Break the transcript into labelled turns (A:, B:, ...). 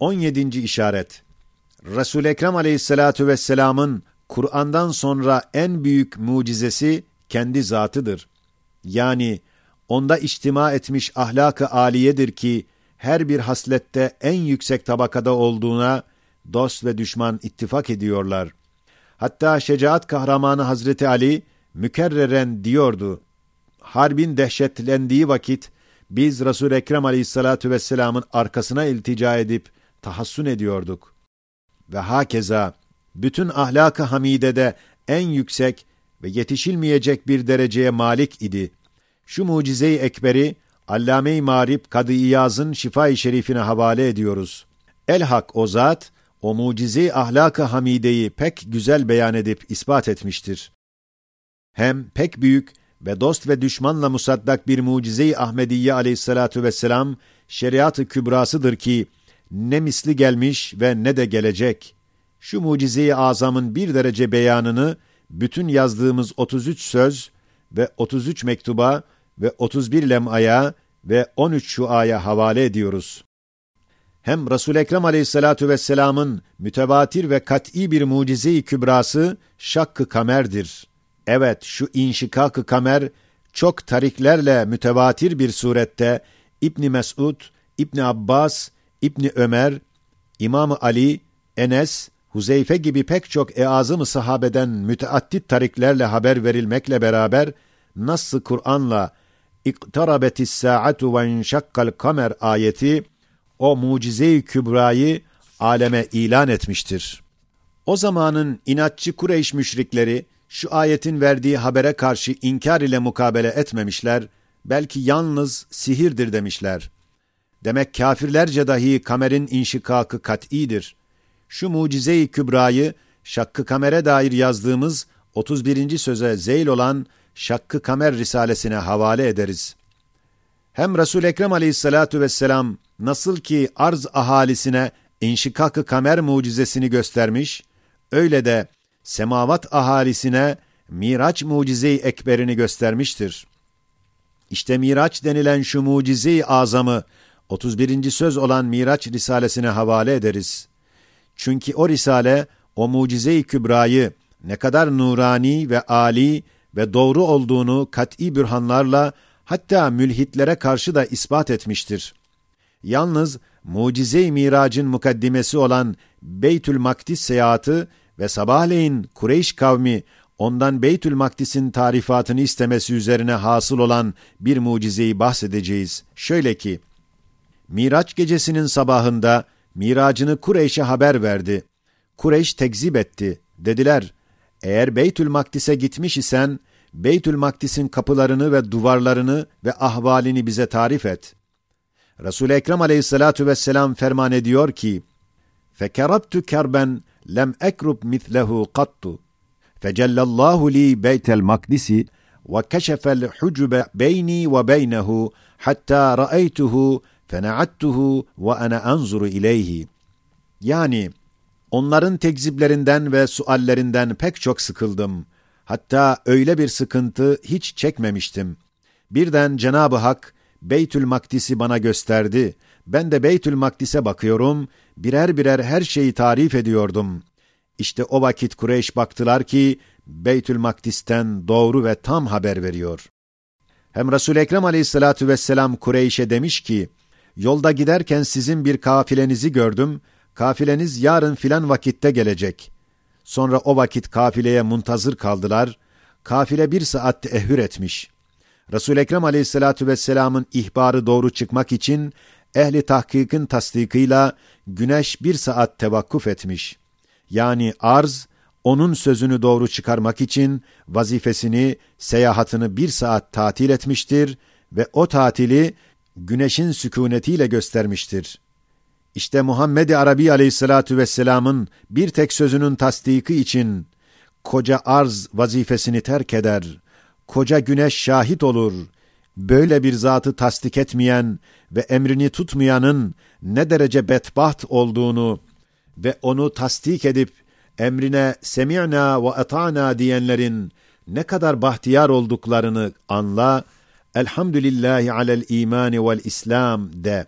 A: 17. işaret Resul-i Ekrem aleyhissalatu vesselamın Kur'an'dan sonra en büyük mucizesi kendi zatıdır. Yani onda içtima etmiş ahlak-ı aliyedir ki her bir haslette en yüksek tabakada olduğuna dost ve düşman ittifak ediyorlar. Hatta şecaat kahramanı Hazreti Ali mükerreren diyordu. Harbin dehşetlendiği vakit biz Resul Ekrem Aleyhissalatu vesselam'ın arkasına iltica edip tahassun ediyorduk. Ve hakeza bütün ahlak-ı hamidede en yüksek ve yetişilmeyecek bir dereceye malik idi. Şu mucize-i ekberi Allame-i Marip Kadı İyaz'ın şifa-i şerifine havale ediyoruz. Elhak o zat, o mucize ahlak-ı hamideyi pek güzel beyan edip ispat etmiştir. Hem pek büyük ve dost ve düşmanla musaddak bir mucize-i Ahmediye aleyhissalatu vesselam şeriat-ı kübrasıdır ki ne misli gelmiş ve ne de gelecek. Şu mucize-i azamın bir derece beyanını bütün yazdığımız 33 söz ve 33 mektuba ve 31 lem'aya ve 13 şuaya havale ediyoruz. Hem Resul Ekrem Aleyhissalatu vesselam'ın mütevatir ve kat'î bir mucize-i kübrası şakkı kamerdir. Evet, şu inşikak-ı kamer çok tariklerle mütevatir bir surette İbn Mesud, İbn Abbas, İbn Ömer, İmam Ali, Enes, Huzeyfe gibi pek çok eazım-ı sahabeden müteaddit tariklerle haber verilmekle beraber nasıl Kur'an'la iktarabetis saatu ve inşakkal kamer ayeti o mucize-i kübrayı aleme ilan etmiştir. O zamanın inatçı Kureyş müşrikleri şu ayetin verdiği habere karşı inkar ile mukabele etmemişler, belki yalnız sihirdir demişler. Demek kafirlerce dahi kamerin inşikakı kat'idir. Şu mucize-i kübrayı Şakkı Kamer'e dair yazdığımız 31. söze zeyl olan Şakkı Kamer risalesine havale ederiz. Hem Resul Ekrem Aleyhissalatu vesselam nasıl ki arz ahalisine inşikak-ı kamer mucizesini göstermiş, öyle de semavat ahalisine Miraç mucize-i ekberini göstermiştir. İşte Miraç denilen şu mucize-i azamı 31. söz olan Miraç risalesine havale ederiz. Çünkü o risale o mucize-i kübrayı ne kadar nurani ve ali ve doğru olduğunu kat'î bürhanlarla hatta mülhitlere karşı da ispat etmiştir. Yalnız mucize-i miracın mukaddimesi olan Beytül Makdis seyahati ve sabahleyin Kureyş kavmi ondan Beytül Makdis'in tarifatını istemesi üzerine hasıl olan bir mucizeyi bahsedeceğiz. Şöyle ki, Miraç gecesinin sabahında miracını Kureyş'e haber verdi. Kureyş tekzip etti. Dediler, eğer Beytül Makdis'e gitmiş isen, Beytül Makdis'in kapılarını ve duvarlarını ve ahvalini bize tarif et. Resul-i Ekrem aleyhissalatu vesselam ferman ediyor ki, فَكَرَبْتُ كَرْبًا lem ekrub mislehu kattu. Fecellallahu li beytel makdisi ve keşefel hucube beyni ve beynehu hatta ve ana anzuru ileyhi. Yani onların tekziplerinden ve suallerinden pek çok sıkıldım. Hatta öyle bir sıkıntı hiç çekmemiştim. Birden Cenab-ı Hak Beytül Makdis'i bana gösterdi. Ben de Beytül Makdis'e bakıyorum, birer birer her şeyi tarif ediyordum. İşte o vakit Kureyş baktılar ki Beytül Makdis'ten doğru ve tam haber veriyor. Hem Resul Ekrem Aleyhissalatu vesselam Kureyş'e demiş ki: Yolda giderken sizin bir kafilenizi gördüm. Kafileniz yarın filan vakitte gelecek. Sonra o vakit kafileye muntazır kaldılar. Kafile bir saat ehür etmiş. Resul Ekrem Aleyhissalatu vesselam'ın ihbarı doğru çıkmak için ehli tahkikin tasdikıyla güneş bir saat tevakkuf etmiş. Yani arz, onun sözünü doğru çıkarmak için vazifesini, seyahatını bir saat tatil etmiştir ve o tatili güneşin sükunetiyle göstermiştir. İşte Muhammed-i Arabi aleyhissalatu vesselamın bir tek sözünün tasdiki için koca arz vazifesini terk eder, koca güneş şahit olur, böyle bir zatı tasdik etmeyen ve emrini tutmayanın ne derece bedbaht olduğunu ve onu tasdik edip emrine semi'na ve ata'na diyenlerin ne kadar bahtiyar olduklarını anla, elhamdülillahi alel imani vel İslam de.